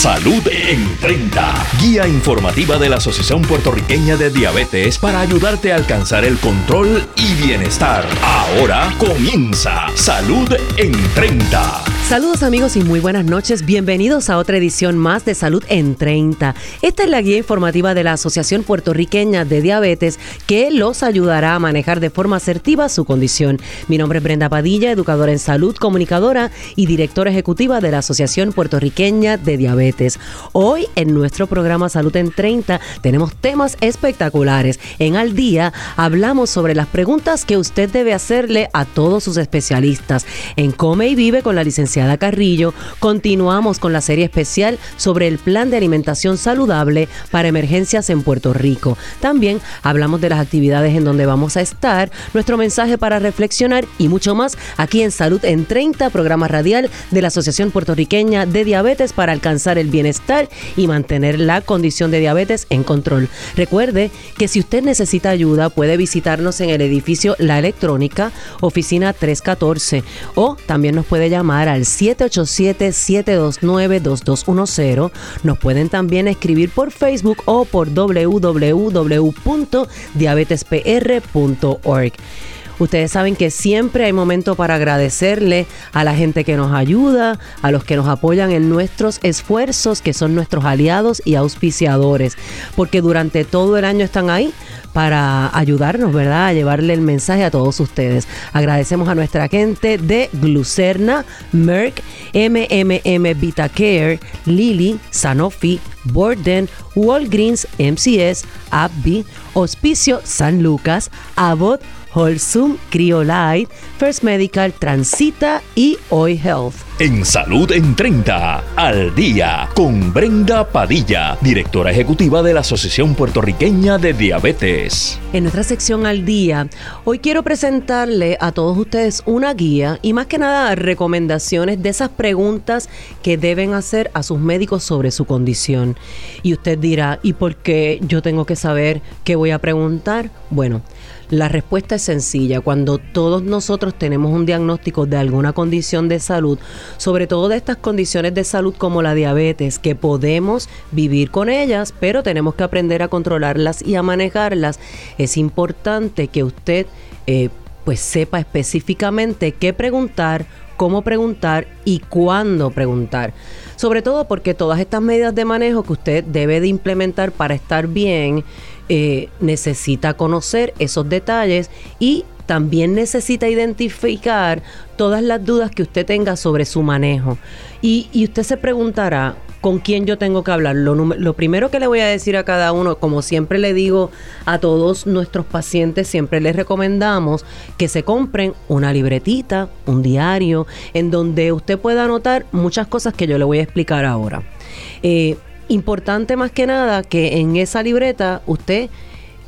Salud en 30. Guía informativa de la Asociación Puertorriqueña de Diabetes para ayudarte a alcanzar el control y bienestar. Ahora comienza Salud en 30. Saludos amigos y muy buenas noches. Bienvenidos a otra edición más de Salud en 30. Esta es la guía informativa de la Asociación Puertorriqueña de Diabetes que los ayudará a manejar de forma asertiva su condición. Mi nombre es Brenda Padilla, educadora en salud, comunicadora y directora ejecutiva de la Asociación Puertorriqueña de Diabetes. Hoy en nuestro programa Salud en 30 tenemos temas espectaculares. En Al Día hablamos sobre las preguntas que usted debe hacerle a todos sus especialistas. En Come y Vive con la licenciada Carrillo, continuamos con la serie especial sobre el plan de alimentación saludable para emergencias en Puerto Rico. También hablamos de las actividades en donde vamos a estar, nuestro mensaje para reflexionar y mucho más aquí en Salud en 30, programa radial de la Asociación Puertorriqueña de Diabetes para alcanzar el bienestar y mantener la condición de diabetes en control. Recuerde que si usted necesita ayuda puede visitarnos en el edificio La Electrónica, oficina 314 o también nos puede llamar al 787-729-2210. Nos pueden también escribir por Facebook o por www.diabetespr.org. Ustedes saben que siempre hay momento para agradecerle a la gente que nos ayuda, a los que nos apoyan en nuestros esfuerzos, que son nuestros aliados y auspiciadores, porque durante todo el año están ahí para ayudarnos, ¿verdad? A llevarle el mensaje a todos ustedes. Agradecemos a nuestra gente de Glucerna, Merck, MMM VitaCare, Lilly, Sanofi, Borden, Walgreens, MCS, AbbVie, Hospicio San Lucas, Abbott, Holsum, Criolite, First Medical, Transita y Hoy Health. En Salud en 30, al día, con Brenda Padilla, directora ejecutiva de la Asociación Puertorriqueña de Diabetes. En nuestra sección al día, hoy quiero presentarle a todos ustedes una guía y más que nada recomendaciones de esas preguntas que deben hacer a sus médicos sobre su condición. Y usted dirá, ¿y por qué yo tengo que saber qué voy a preguntar? Bueno, la respuesta es sencilla. Cuando todos nosotros tenemos un diagnóstico de alguna condición de salud, sobre todo de estas condiciones de salud como la diabetes, que podemos vivir con ellas, pero tenemos que aprender a controlarlas y a manejarlas, es importante que usted eh, pues sepa específicamente qué preguntar, cómo preguntar y cuándo preguntar. Sobre todo porque todas estas medidas de manejo que usted debe de implementar para estar bien, eh, necesita conocer esos detalles y también necesita identificar todas las dudas que usted tenga sobre su manejo. Y, usted se preguntará, ¿con quién yo tengo que hablar? Lo, primero que le voy a decir a cada uno, como siempre le digo a todos nuestros pacientes, siempre les recomendamos que se compren una libretita, un diario, en donde usted pueda anotar muchas cosas que yo le voy a explicar ahora. Eh, Importante más que nada que en esa libreta usted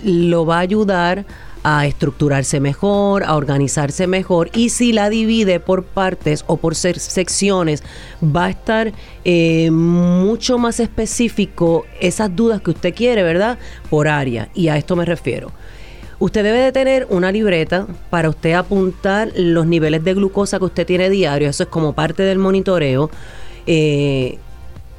lo va a ayudar a estructurarse mejor, a organizarse mejor y si la divide por partes o por secciones va a estar eh, mucho más específico esas dudas que usted quiere, ¿verdad? Por área y a esto me refiero. Usted debe de tener una libreta para usted apuntar los niveles de glucosa que usted tiene diario, eso es como parte del monitoreo. Eh,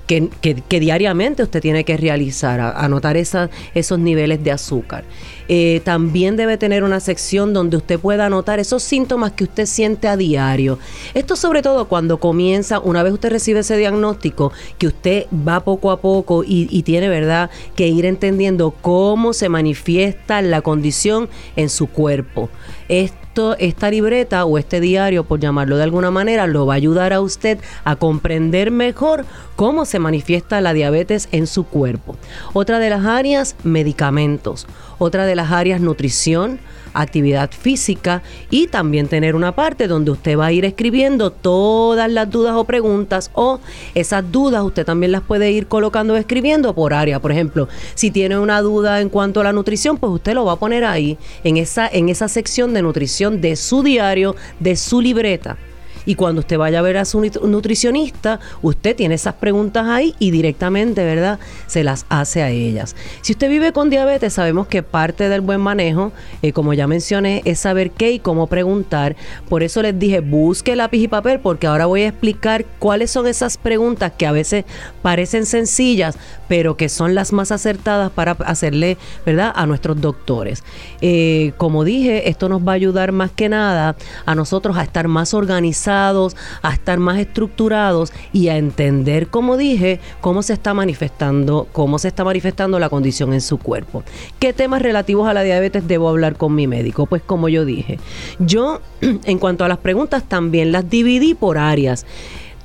que, diariamente usted tiene que realizar, anotar esos niveles de azúcar. Eh, también debe tener una sección donde usted pueda anotar esos síntomas que usted siente a diario. Esto sobre todo cuando comienza, una vez usted recibe ese diagnóstico, que usted va poco a poco y, tiene, ¿verdad?, que ir entendiendo cómo se manifiesta la condición en su cuerpo. Esto, esta libreta o este diario, por llamarlo de alguna manera, lo va a ayudar a usted a comprender mejor cómo se manifiesta la diabetes en su cuerpo. Otra de las áreas, medicamentos. Otra de las áreas, nutrición, actividad física y también tener una parte donde usted va a ir escribiendo todas las dudas o preguntas o esas dudas usted también las puede ir colocando o escribiendo por área. Por ejemplo, si tiene una duda en cuanto a la nutrición, pues usted lo va a poner ahí en esa, en esa sección de nutrición de su diario, de su libreta Y cuando usted vaya a ver a su nutricionista, usted tiene esas preguntas ahí y directamente, ¿verdad? Se las hace a ellas. Si usted vive con diabetes, sabemos que parte del buen manejo, eh, como ya mencioné, es saber qué y cómo preguntar. Por eso les dije, busque lápiz y papel, porque ahora voy a explicar cuáles son esas preguntas que a veces parecen sencillas, pero que son las más acertadas para hacerle, ¿verdad?, a nuestros doctores. Eh, como dije, esto nos va a ayudar más que nada a nosotros a estar más organizados, a estar más estructurados y a entender, como dije, cómo se está manifestando, cómo se está manifestando la condición en su cuerpo. ¿Qué temas relativos a la diabetes debo hablar con mi médico? Pues como yo dije, yo en cuanto a las preguntas también las dividí por áreas.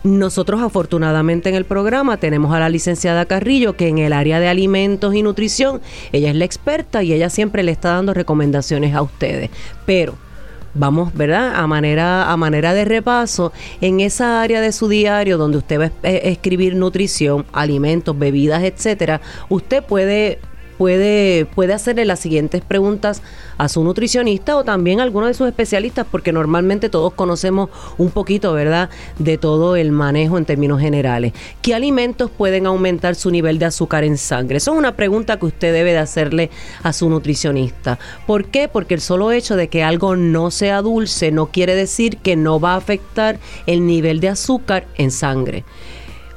Nosotros afortunadamente en el programa tenemos a la licenciada Carrillo que en el área de alimentos y nutrición, ella es la experta y ella siempre le está dando recomendaciones a ustedes. Pero vamos, ¿verdad? A manera, a manera de repaso, en esa área de su diario donde usted va a escribir nutrición, alimentos, bebidas, etcétera, usted puede puede, puede hacerle las siguientes preguntas a su nutricionista o también a alguno de sus especialistas, porque normalmente todos conocemos un poquito, ¿verdad?, de todo el manejo en términos generales. ¿Qué alimentos pueden aumentar su nivel de azúcar en sangre? Eso es una pregunta que usted debe de hacerle a su nutricionista. ¿Por qué? Porque el solo hecho de que algo no sea dulce no quiere decir que no va a afectar el nivel de azúcar en sangre.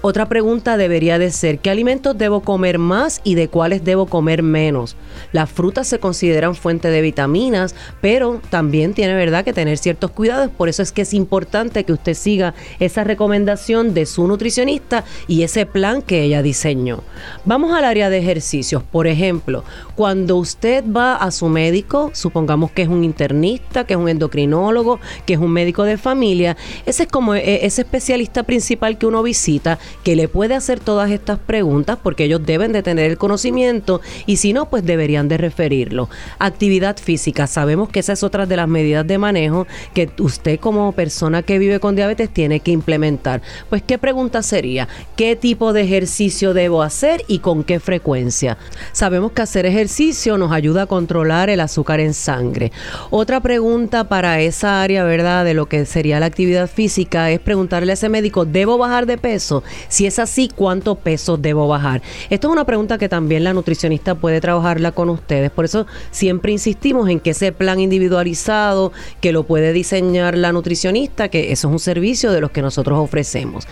Otra pregunta debería de ser, ¿qué alimentos debo comer más y de cuáles debo comer menos? Las frutas se consideran fuente de vitaminas, pero también tiene verdad que tener ciertos cuidados, por eso es que es importante que usted siga esa recomendación de su nutricionista y ese plan que ella diseñó. Vamos al área de ejercicios, por ejemplo, cuando usted va a su médico, supongamos que es un internista, que es un endocrinólogo, que es un médico de familia, ese es como e, ese especialista principal que uno visita que le puede hacer todas estas preguntas porque ellos deben de tener el conocimiento y si no, pues deberían de referirlo. Actividad física, sabemos que esa es otra de las medidas de manejo que usted como persona que vive con diabetes tiene que implementar. Pues, ¿qué pregunta sería? ¿Qué tipo de ejercicio debo hacer y con qué frecuencia? Sabemos que hacer ejercicio nos ayuda a controlar el azúcar en sangre. Otra pregunta para esa área, ¿verdad? De lo que sería la actividad física es preguntarle a ese médico, ¿debo bajar de peso? Si es así, ¿cuánto peso debo bajar? Esto es una pregunta que también la nutricionista puede trabajarla con ustedes. Por eso siempre insistimos en que ese plan individualizado, que lo puede diseñar la nutricionista, que eso es un servicio de los que nosotros ofrecemos.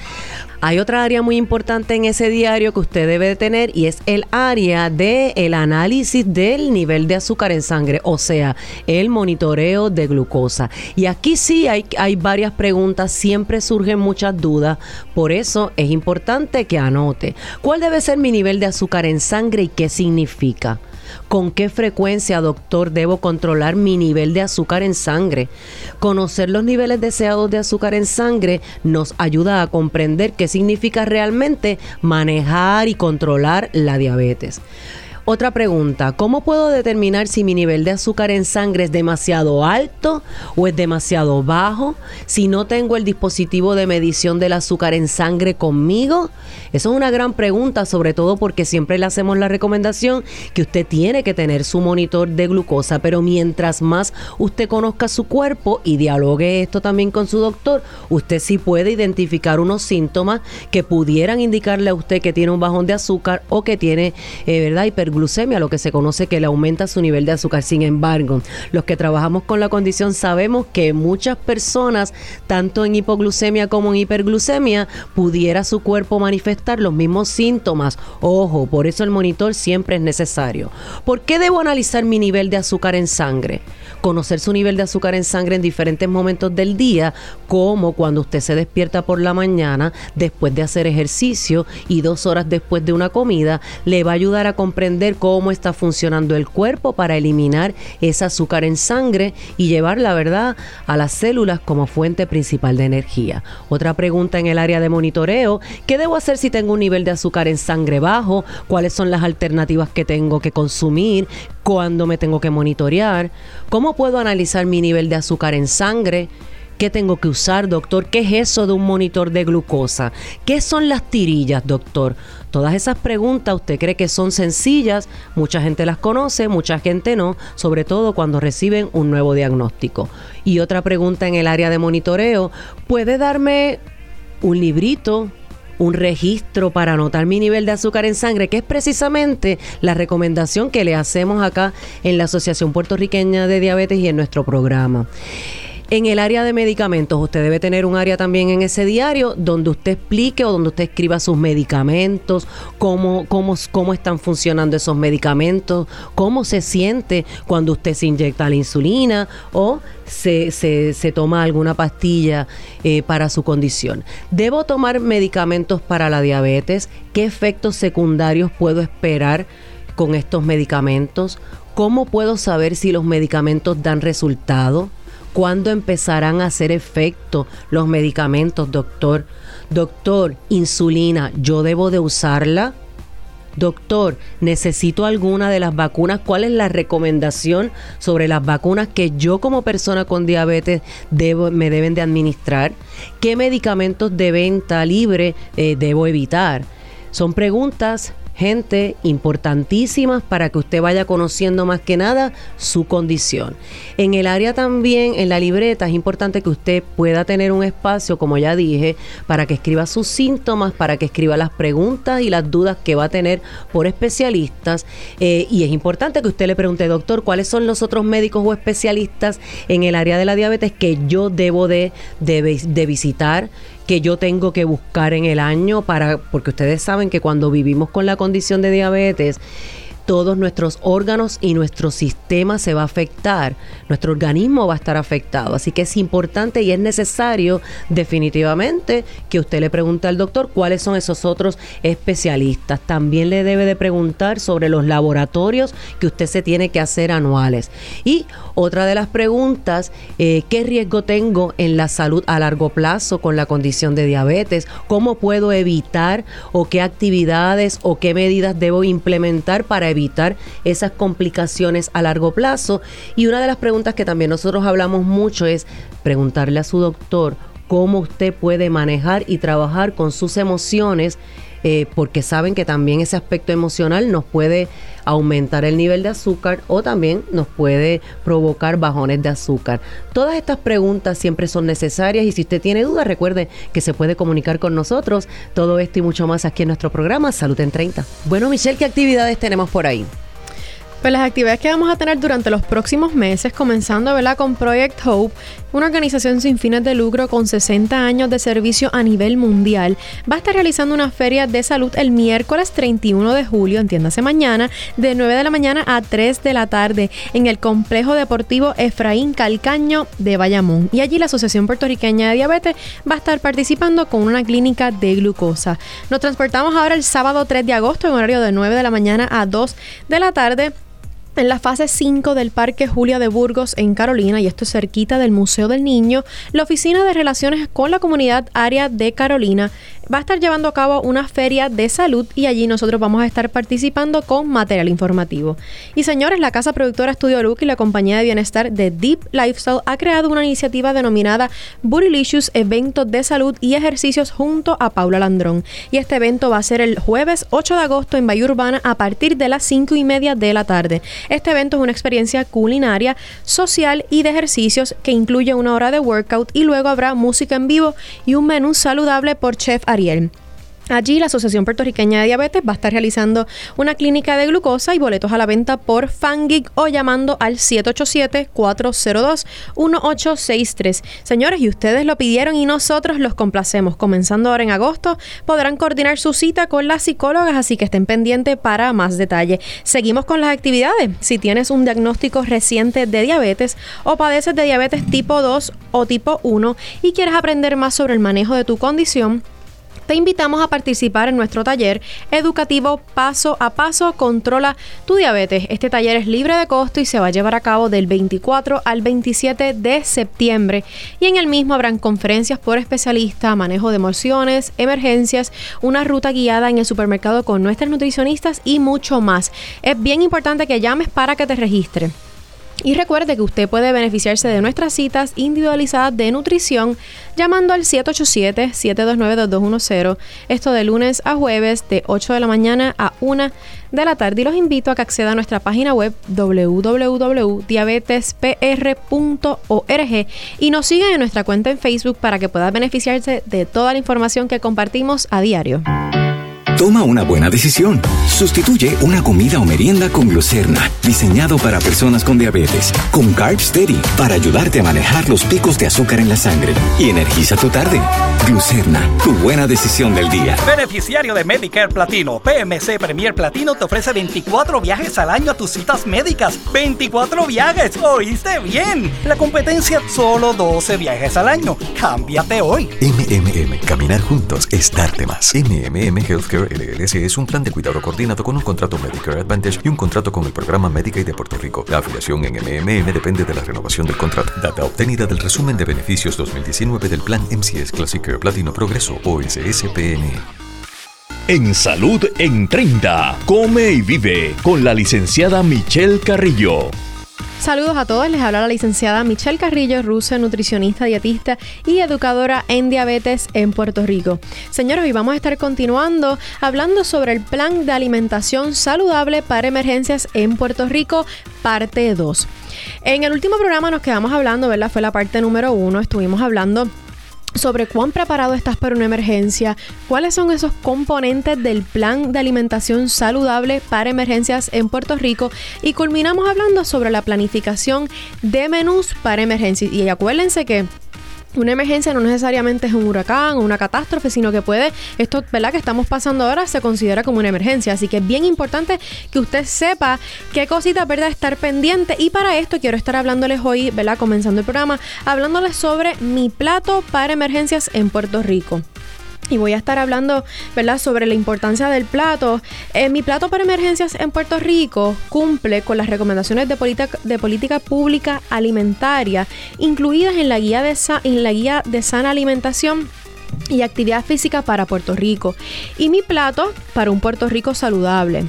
Hay otra área muy importante en ese diario que usted debe tener y es el área de el análisis del nivel de azúcar en sangre, o sea, el monitoreo de glucosa. Y aquí sí hay, hay varias preguntas, siempre surgen muchas dudas, por eso es importante que anote. ¿Cuál debe ser mi nivel de azúcar en sangre y qué significa? ¿Con qué frecuencia, doctor, debo controlar mi nivel de azúcar en sangre? Conocer los niveles deseados de azúcar en sangre nos ayuda a comprender qué significa realmente manejar y controlar la diabetes. Otra pregunta, ¿cómo puedo determinar si mi nivel de azúcar en sangre es demasiado alto o es demasiado bajo? Si no tengo el dispositivo de medición del azúcar en sangre conmigo. Eso es una gran pregunta, sobre todo porque siempre le hacemos la recomendación que usted tiene que tener su monitor de glucosa, pero mientras más usted conozca su cuerpo y dialogue esto también con su doctor, usted sí puede identificar unos síntomas que pudieran indicarle a usted que tiene un bajón de azúcar o que tiene, eh, ¿verdad?, hiperglucemia glucemia, lo que se conoce que le aumenta su nivel de azúcar. Sin embargo, los que trabajamos con la condición sabemos que muchas personas, tanto en hipoglucemia como en hiperglucemia, pudiera su cuerpo manifestar los mismos síntomas. Ojo, por eso el monitor siempre es necesario. ¿Por qué debo analizar mi nivel de azúcar en sangre? Conocer su nivel de azúcar en sangre en diferentes momentos del día, como cuando usted se despierta por la mañana después de hacer ejercicio y dos horas después de una comida, le va a ayudar a comprender cómo está funcionando el cuerpo para eliminar ese azúcar en sangre y llevar la verdad a las células como fuente principal de energía. Otra pregunta en el área de monitoreo, ¿qué debo hacer si tengo un nivel de azúcar en sangre bajo? ¿Cuáles son las alternativas que tengo que consumir? ¿Cuándo me tengo que monitorear? ¿Cómo puedo analizar mi nivel de azúcar en sangre? ¿Qué tengo que usar, doctor? ¿Qué es eso de un monitor de glucosa? ¿Qué son las tirillas, doctor? Todas esas preguntas usted cree que son sencillas, mucha gente las conoce, mucha gente no, sobre todo cuando reciben un nuevo diagnóstico. Y otra pregunta en el área de monitoreo, ¿puede darme un librito, un registro para anotar mi nivel de azúcar en sangre, que es precisamente la recomendación que le hacemos acá en la Asociación Puertorriqueña de Diabetes y en nuestro programa. En el área de medicamentos, usted debe tener un área también en ese diario donde usted explique o donde usted escriba sus medicamentos, cómo, cómo, cómo están funcionando esos medicamentos, cómo se siente cuando usted se inyecta la insulina o se, se, toma alguna pastilla eh, para su condición. ¿Debo tomar medicamentos para la diabetes? ¿Qué efectos secundarios puedo esperar con estos medicamentos? ¿Cómo puedo saber si los medicamentos dan resultado? ¿Cuándo empezarán a hacer efecto los medicamentos, doctor? Doctor, insulina, ¿yo debo de usarla? Doctor, necesito alguna de las vacunas. ¿Cuál es la recomendación sobre las vacunas que yo como persona con diabetes debo, me deben de administrar? ¿Qué medicamentos de venta libre eh, debo evitar? Son preguntas gente importantísimas para que usted vaya conociendo más que nada su condición. En el área también, en la libreta, es importante que usted pueda tener un espacio, como ya dije, para que escriba sus síntomas, para que escriba las preguntas y las dudas que va a tener por especialistas. Eh, y es importante que usted le pregunte, doctor, ¿cuáles son los otros médicos o especialistas en el área de la diabetes que yo debo de, de visitar? Que yo tengo que buscar en el año para, porque ustedes saben que cuando vivimos con la condición de diabetes, todos nuestros órganos y nuestro sistema se va a afectar, nuestro organismo va a estar afectado. Así que es importante y es necesario definitivamente que usted le pregunte al doctor cuáles son esos otros especialistas. También le debe de preguntar sobre los laboratorios que usted se tiene que hacer anuales. Y otra de las preguntas, eh, ¿qué riesgo tengo en la salud a largo plazo con la condición de diabetes? ¿Cómo puedo evitar o qué actividades o qué medidas debo implementar para evitar evitar esas complicaciones a largo plazo. Y una de las preguntas que también nosotros hablamos mucho es preguntarle a su doctor cómo usted puede manejar y trabajar con sus emociones eh, porque saben que también ese aspecto emocional nos puede aumentar el nivel de azúcar o también nos puede provocar bajones de azúcar. Todas estas preguntas siempre son necesarias y si usted tiene dudas, recuerde que se puede comunicar con nosotros. Todo esto y mucho más aquí en nuestro programa Salud en 30. Bueno, Michelle, ¿qué actividades tenemos por ahí? Pues las actividades que vamos a tener durante los próximos meses, comenzando ¿verdad? con Project Hope, una organización sin fines de lucro con 60 años de servicio a nivel mundial, va a estar realizando una feria de salud el miércoles 31 de julio, entiéndase mañana, de 9 de la mañana a 3 de la tarde, en el complejo deportivo Efraín Calcaño de Bayamón. Y allí la Asociación Puertorriqueña de Diabetes va a estar participando con una clínica de glucosa. Nos transportamos ahora el sábado 3 de agosto en horario de 9 de la mañana a 2 de la tarde en la fase 5 del Parque Julia de Burgos en Carolina, y esto es cerquita del Museo del Niño, la Oficina de Relaciones con la Comunidad Área de Carolina va a estar llevando a cabo una feria de salud y allí nosotros vamos a estar participando con material informativo. Y señores, la casa productora Studio Look y la compañía de bienestar de Deep Lifestyle ha creado una iniciativa denominada Bootylicious Eventos de Salud y Ejercicios junto a Paula Landrón. Y este evento va a ser el jueves 8 de agosto en Bahía Urbana a partir de las 5 y media de la tarde. Este evento es una experiencia culinaria, social y de ejercicios que incluye una hora de workout y luego habrá música en vivo y un menú saludable por Chef Ariel. Allí la Asociación Puertorriqueña de Diabetes va a estar realizando una clínica de glucosa y boletos a la venta por Fangig o llamando al 787-402-1863. Señores, y ustedes lo pidieron y nosotros los complacemos. Comenzando ahora en agosto, podrán coordinar su cita con las psicólogas, así que estén pendientes para más detalle. Seguimos con las actividades. Si tienes un diagnóstico reciente de diabetes o padeces de diabetes tipo 2 o tipo 1 y quieres aprender más sobre el manejo de tu condición, te invitamos a participar en nuestro taller educativo Paso a Paso Controla tu Diabetes. Este taller es libre de costo y se va a llevar a cabo del 24 al 27 de septiembre. Y en el mismo habrán conferencias por especialista, manejo de emociones, emergencias, una ruta guiada en el supermercado con nuestras nutricionistas y mucho más. Es bien importante que llames para que te registres. Y recuerde que usted puede beneficiarse de nuestras citas individualizadas de nutrición llamando al 787-729-2210. Esto de lunes a jueves de 8 de la mañana a 1 de la tarde. Y los invito a que acceda a nuestra página web www.diabetespr.org y nos sigan en nuestra cuenta en Facebook para que pueda beneficiarse de toda la información que compartimos a diario. Toma una buena decisión. Sustituye una comida o merienda con glucerna, diseñado para personas con diabetes, con Carb Steady, para ayudarte a manejar los picos de azúcar en la sangre. Y energiza tu tarde. Glucerna, tu buena decisión del día. Beneficiario de Medicare Platino, PMC Premier Platino te ofrece 24 viajes al año a tus citas médicas. ¡24 viajes! ¿Oíste bien? La competencia solo 12 viajes al año. Cámbiate hoy. MMM, caminar juntos es darte más. MMM Healthcare LLC es un plan de cuidado coordinado con un contrato Medicare Advantage y un contrato con el programa Medicaid de Puerto Rico. La afiliación en MMM depende de la renovación del contrato. Data obtenida del resumen de beneficios 2019 del plan MCS Classic Platino Progreso o SSPN. En Salud en 30, come y vive con la licenciada Michelle Carrillo. Saludos a todos, les habla la licenciada Michelle Carrillo, rusa, nutricionista, dietista y educadora en diabetes en Puerto Rico. Señores, hoy vamos a estar continuando hablando sobre el plan de alimentación saludable para emergencias en Puerto Rico, parte 2. En el último programa nos quedamos hablando, ¿verdad? Fue la parte número 1, estuvimos hablando sobre cuán preparado estás para una emergencia, cuáles son esos componentes del plan de alimentación saludable para emergencias en Puerto Rico y culminamos hablando sobre la planificación de menús para emergencias. Y acuérdense que una emergencia no necesariamente es un huracán o una catástrofe, sino que puede, esto, ¿verdad? Que estamos pasando ahora se considera como una emergencia. Así que es bien importante que usted sepa qué cositas, ¿verdad? Estar pendiente. Y para esto quiero estar hablándoles hoy, ¿verdad? Comenzando el programa, hablándoles sobre mi plato para emergencias en Puerto Rico y voy a estar hablando, ¿verdad?, sobre la importancia del plato. Eh, mi plato para emergencias en Puerto Rico cumple con las recomendaciones de, de política pública alimentaria incluidas en la guía de, en la guía de sana alimentación y actividad física para Puerto Rico y mi plato para un Puerto Rico saludable.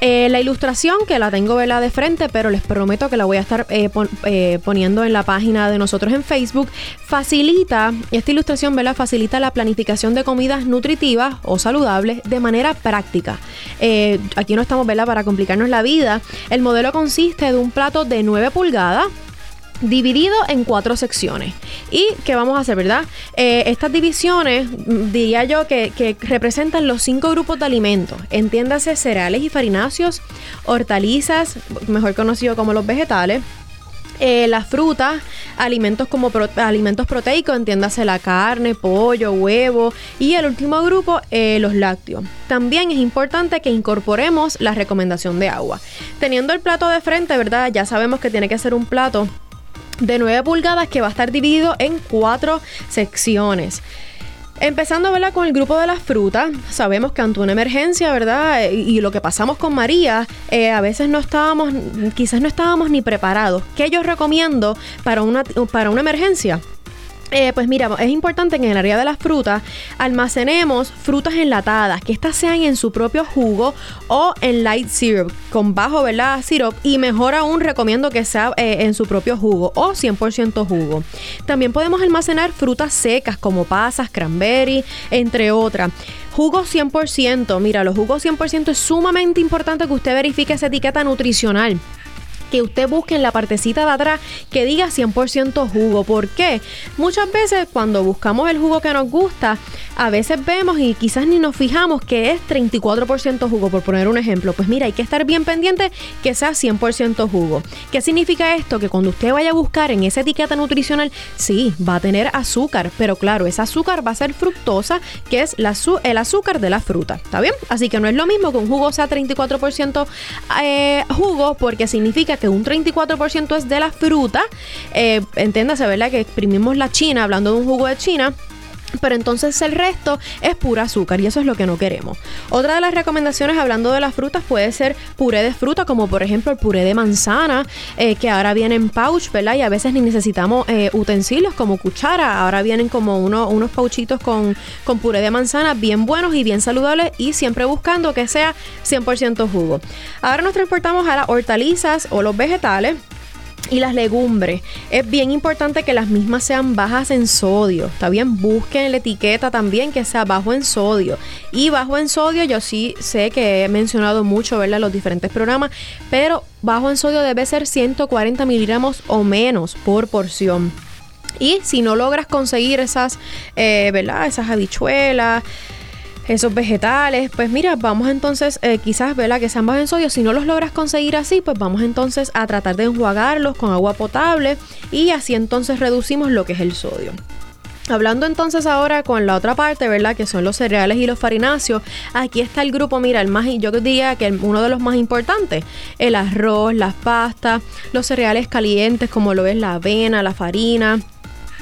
Eh, la ilustración que la tengo velada de frente, pero les prometo que la voy a estar eh, eh, poniendo en la página de nosotros en Facebook, facilita, esta ilustración ¿verdad? facilita la planificación de comidas nutritivas o saludables de manera práctica. aquí no estamos ¿verdad? para complicarnos la vida. El modelo consiste de un plato de 9 pulgadas dividido en cuatro secciones. ¿Y qué vamos a hacer, verdad? Eh, estas divisiones, mm, diría yo, que, representan los cinco grupos de alimentos. Entiéndase cereales y farináceos, hortalizas, mejor conocido como los vegetales, eh, las frutas, alimentos como alimentos proteicos, entiéndase la carne, pollo, huevo y el último grupo, eh, los lácteos. También es importante que incorporemos la recomendación de agua. Teniendo el plato de frente, ¿verdad? Ya sabemos que tiene que ser un plato de 9 pulgadas que va a estar dividido en cuatro secciones. Empezando ¿verdad? con el grupo de las frutas, sabemos que ante una emergencia, ¿verdad? Y, lo que pasamos con María, eh, a veces no estábamos, quizás no estábamos ni preparados. ¿Qué yo recomiendo para una, para una emergencia? Eh, pues mira, es importante que en el área de las frutas almacenemos frutas enlatadas, que estas sean en su propio jugo o en light syrup, con bajo, ¿verdad? Syrup. Y mejor aún recomiendo que sea eh, en su propio jugo o 100% jugo. También podemos almacenar frutas secas como pasas, cranberry, entre otras. Jugo 100%, mira, los jugos 100% es sumamente importante que usted verifique esa etiqueta nutricional que usted busque en la partecita de atrás que diga 100% jugo. ¿Por qué? Muchas veces cuando buscamos el jugo que nos gusta, a veces vemos y quizás ni nos fijamos que es 34% jugo, por poner un ejemplo. Pues mira, hay que estar bien pendiente que sea 100% jugo. ¿Qué significa esto? Que cuando usted vaya a buscar en esa etiqueta nutricional, sí, va a tener azúcar, pero claro, ese azúcar va a ser fructosa, que es el azúcar de la fruta. ¿Está bien? Así que no es lo mismo que un jugo sea 34% eh, jugo, porque significa que un 34% es de la fruta. Eh, entiéndase, ¿verdad? Que exprimimos la china, hablando de un jugo de china pero entonces el resto es pura azúcar y eso es lo que no queremos. Otra de las recomendaciones hablando de las frutas puede ser puré de fruta, como por ejemplo el puré de manzana, eh, que ahora viene en pouch, ¿verdad? Y a veces ni necesitamos eh, utensilios como cuchara, ahora vienen como unos pouchitos con, con puré de manzana bien buenos y bien saludables y siempre buscando que sea 100% jugo. Ahora nos transportamos a las hortalizas o los vegetales y las legumbres. Es bien importante que las mismas sean bajas en sodio. Está bien, busquen la etiqueta también que sea bajo en sodio. Y bajo en sodio, yo sí sé que he mencionado mucho, ¿verdad? Los diferentes programas, pero bajo en sodio debe ser 140 miligramos o menos por porción. Y si no logras conseguir esas, eh, ¿verdad? Esas habichuelas, esos vegetales, pues mira, vamos entonces, eh, quizás, ¿verdad? Que sean bajos en sodio. Si no los logras conseguir así, pues vamos entonces a tratar de enjuagarlos con agua potable y así entonces reducimos lo que es el sodio. Hablando entonces ahora con la otra parte, ¿verdad? Que son los cereales y los farináceos. Aquí está el grupo, mira, el más, yo diría que uno de los más importantes. El arroz, las pastas, los cereales calientes como lo es la avena, la farina,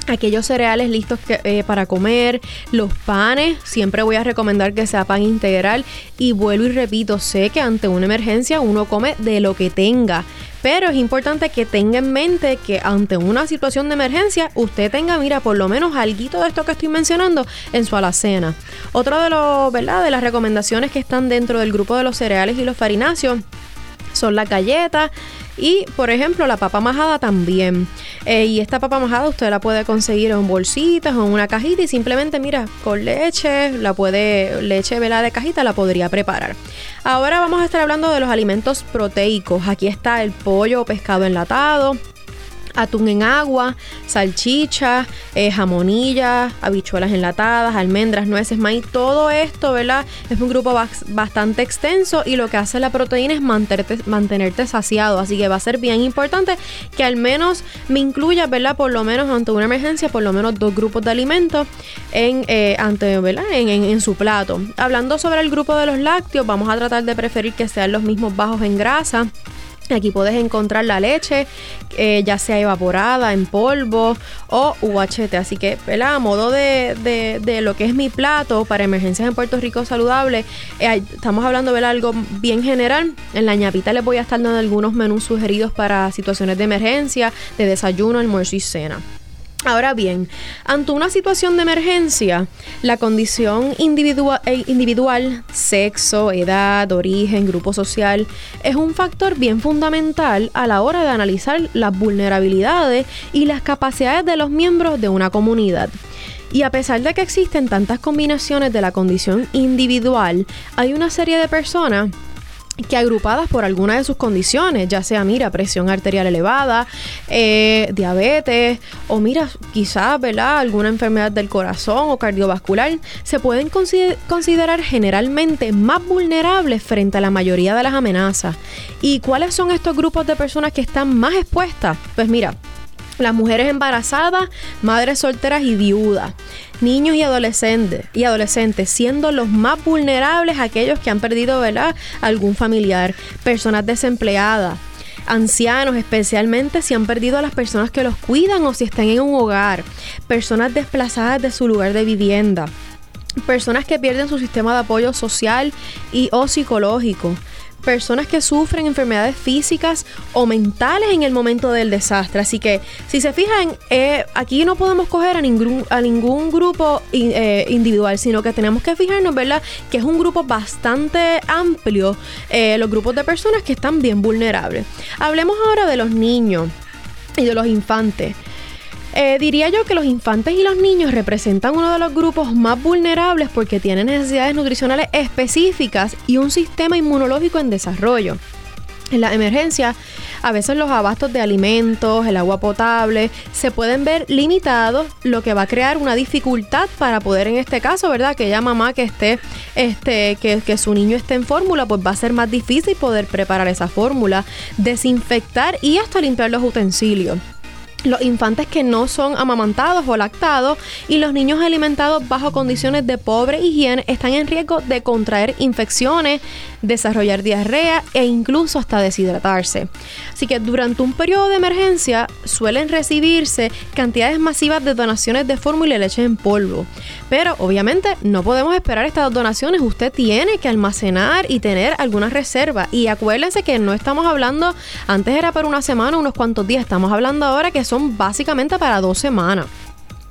aquellos cereales listos eh, para comer, los panes, siempre voy a recomendar que sea pan integral y vuelvo y repito, sé que ante una emergencia uno come de lo que tenga, pero es importante que tenga en mente que ante una situación de emergencia usted tenga, mira, por lo menos algo de esto que estoy mencionando en su alacena. Otro de los, ¿verdad? De las recomendaciones que están dentro del grupo de los cereales y los farináceos son las galletas y, por ejemplo, la papa majada también. Eh, y esta papa majada usted la puede conseguir en bolsitas o en una cajita y simplemente, mira, con leche, la puede, leche vela de cajita la podría preparar. Ahora vamos a estar hablando de los alimentos proteicos. Aquí está el pollo pescado enlatado atún en agua, salchicha, eh, jamonilla, habichuelas enlatadas, almendras, nueces, maíz, todo esto, ¿verdad? Es un grupo bastante extenso y lo que hace la proteína es mantenerte, mantenerte saciado, así que va a ser bien importante que al menos me incluya, ¿verdad? Por lo menos ante una emergencia, por lo menos dos grupos de alimentos en, eh, ante, ¿verdad? en su plato. Hablando sobre el grupo de los lácteos, vamos a tratar de preferir que sean los mismos bajos en grasa Aquí puedes encontrar la leche, eh, ya sea evaporada, en polvo o UHT. Así que, a modo de, lo que es mi plato para emergencias en Puerto Rico saludable, eh, estamos hablando de algo bien general. En la ñapita les voy a estar dando algunos menús sugeridos para situaciones de emergencia, de desayuno, almuerzo y cena. Ahora bien, ante una situación de emergencia, la condición individual, eh, individual, sexo, edad, origen, grupo social, es un factor bien fundamental a la hora de analizar las vulnerabilidades y las capacidades de los miembros de una comunidad. Y a pesar de que existen tantas combinaciones de la condición individual, hay una serie de personas que agrupadas por alguna de sus condiciones, ya sea, mira, presión arterial elevada, eh, diabetes o mira, quizás, ¿verdad? Alguna enfermedad del corazón o cardiovascular, se pueden considerar generalmente más vulnerables frente a la mayoría de las amenazas. ¿Y cuáles son estos grupos de personas que están más expuestas? Pues mira, las mujeres embarazadas, madres solteras y viudas, niños y adolescentes, y adolescentes siendo los más vulnerables aquellos que han perdido ¿verdad? algún familiar, personas desempleadas, ancianos, especialmente si han perdido a las personas que los cuidan o si están en un hogar, personas desplazadas de su lugar de vivienda, personas que pierden su sistema de apoyo social y o psicológico, personas que sufren enfermedades físicas o mentales en el momento del desastre. Así que si se fijan, eh, aquí no podemos coger a ningún, a ningún grupo eh, individual, sino que tenemos que fijarnos, ¿verdad? Que es un grupo bastante amplio, eh, los grupos de personas que están bien vulnerables. Hablemos ahora de los niños y de los infantes. Eh, diría yo que los infantes y los niños representan uno de los grupos más vulnerables porque tienen necesidades nutricionales específicas y un sistema inmunológico en desarrollo. En la emergencia, a veces los abastos de alimentos, el agua potable, se pueden ver limitados, lo que va a crear una dificultad para poder, en este caso, ¿verdad? Aquella mamá que esté, este, que su niño esté en fórmula, pues va a ser más difícil poder preparar esa fórmula, desinfectar y hasta limpiar los utensilios los infantes que no son amamantados o lactados y los niños alimentados bajo condiciones de pobre higiene están en riesgo de contraer infecciones, desarrollar diarrea e incluso hasta deshidratarse. Así que durante un periodo de emergencia suelen recibirse cantidades masivas de donaciones de fórmula y leche en polvo. Pero obviamente no podemos esperar estas donaciones, usted tiene que almacenar y tener alguna reserva. Y acuérdense que no estamos hablando, antes era para una semana, unos cuantos días, estamos hablando ahora que son básicamente para dos semanas.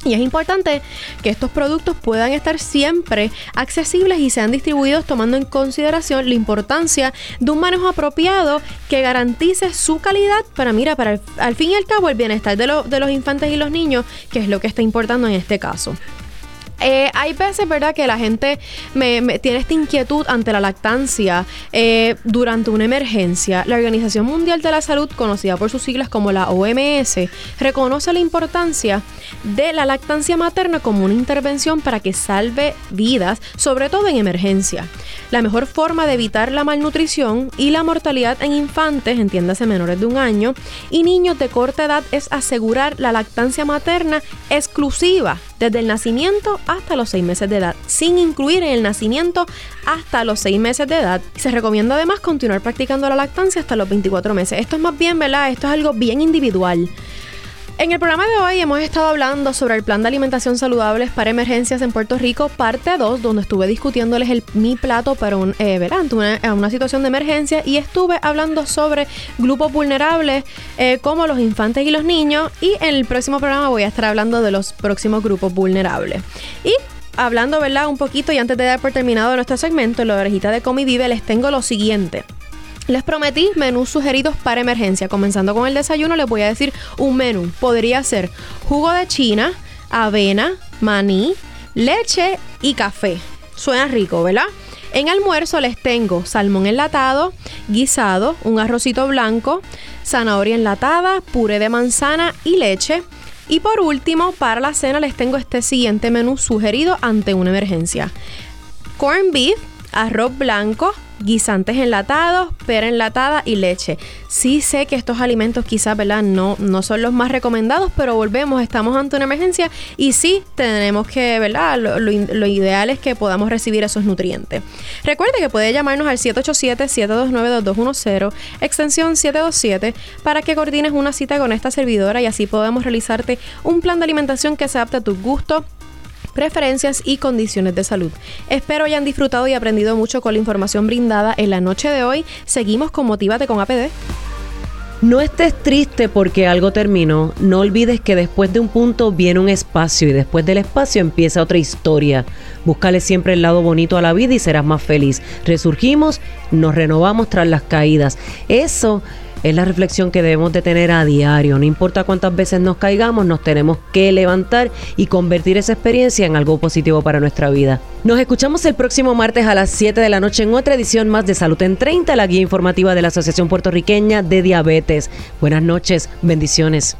Y es importante que estos productos puedan estar siempre accesibles y sean distribuidos tomando en consideración la importancia de un manejo apropiado que garantice su calidad para, mira, para al fin y al cabo el bienestar de, de los infantes y los niños, que es lo que está importando en este caso. Eh, hay veces, ¿verdad?, que la gente me, tiene esta inquietud ante la lactancia eh, durante una emergencia. La Organización Mundial de la Salud, conocida por sus siglas como la OMS, reconoce la importancia de la lactancia materna como una intervención para que salve vidas, sobre todo en emergencia. La mejor forma de evitar la malnutrición y la mortalidad en infantes, entiéndase menores de un año, y niños de corta edad es asegurar la lactancia materna exclusiva desde el nacimiento hasta los 6 meses de edad, sin incluir en el nacimiento hasta los 6 meses de edad. Se recomienda además continuar practicando la lactancia hasta los 24 meses. Esto es más bien, ¿verdad? Esto es algo bien individual. En el programa de hoy hemos estado hablando sobre el plan de alimentación saludables para emergencias en Puerto Rico, parte 2, donde estuve discutiéndoles el, mi plato para un, eh, una, situación de emergencia y estuve hablando sobre grupos vulnerables eh, como los infantes y los niños y en el próximo programa voy a estar hablando de los próximos grupos vulnerables. Y hablando, ¿verdad? Un poquito y antes de dar por terminado nuestro segmento, en la orejita de Comi Vive les tengo lo siguiente. Les prometí menús sugeridos para emergencia. Comenzando con el desayuno, les voy a decir un menú. Podría ser jugo de china, avena, maní, leche y café. Suena rico, ¿verdad? En almuerzo les tengo salmón enlatado, guisado, un arrocito blanco, zanahoria enlatada, puré de manzana y leche. Y por último, para la cena les tengo este siguiente menú sugerido ante una emergencia. Corn beef, arroz blanco, guisantes enlatados, pera enlatada y leche. Sí sé que estos alimentos quizás, ¿verdad? No, no son los más recomendados, pero volvemos, estamos ante una emergencia y sí tenemos que, ¿verdad? Lo, ideal es que podamos recibir esos nutrientes. Recuerde que puede llamarnos al 787-729-2210, extensión 727, para que coordines una cita con esta servidora y así podamos realizarte un plan de alimentación que se adapte a tus gustos preferencias y condiciones de salud. Espero hayan disfrutado y aprendido mucho con la información brindada en la noche de hoy. Seguimos con Motívate con APD. No estés triste porque algo terminó. No olvides que después de un punto viene un espacio y después del espacio empieza otra historia. Búscale siempre el lado bonito a la vida y serás más feliz. Resurgimos, nos renovamos tras las caídas. Eso es la reflexión que debemos de tener a diario. No importa cuántas veces nos caigamos, nos tenemos que levantar y convertir esa experiencia en algo positivo para nuestra vida. Nos escuchamos el próximo martes a las 7 de la noche en otra edición más de Salud en 30, la guía informativa de la Asociación Puertorriqueña de Diabetes. Buenas noches, bendiciones.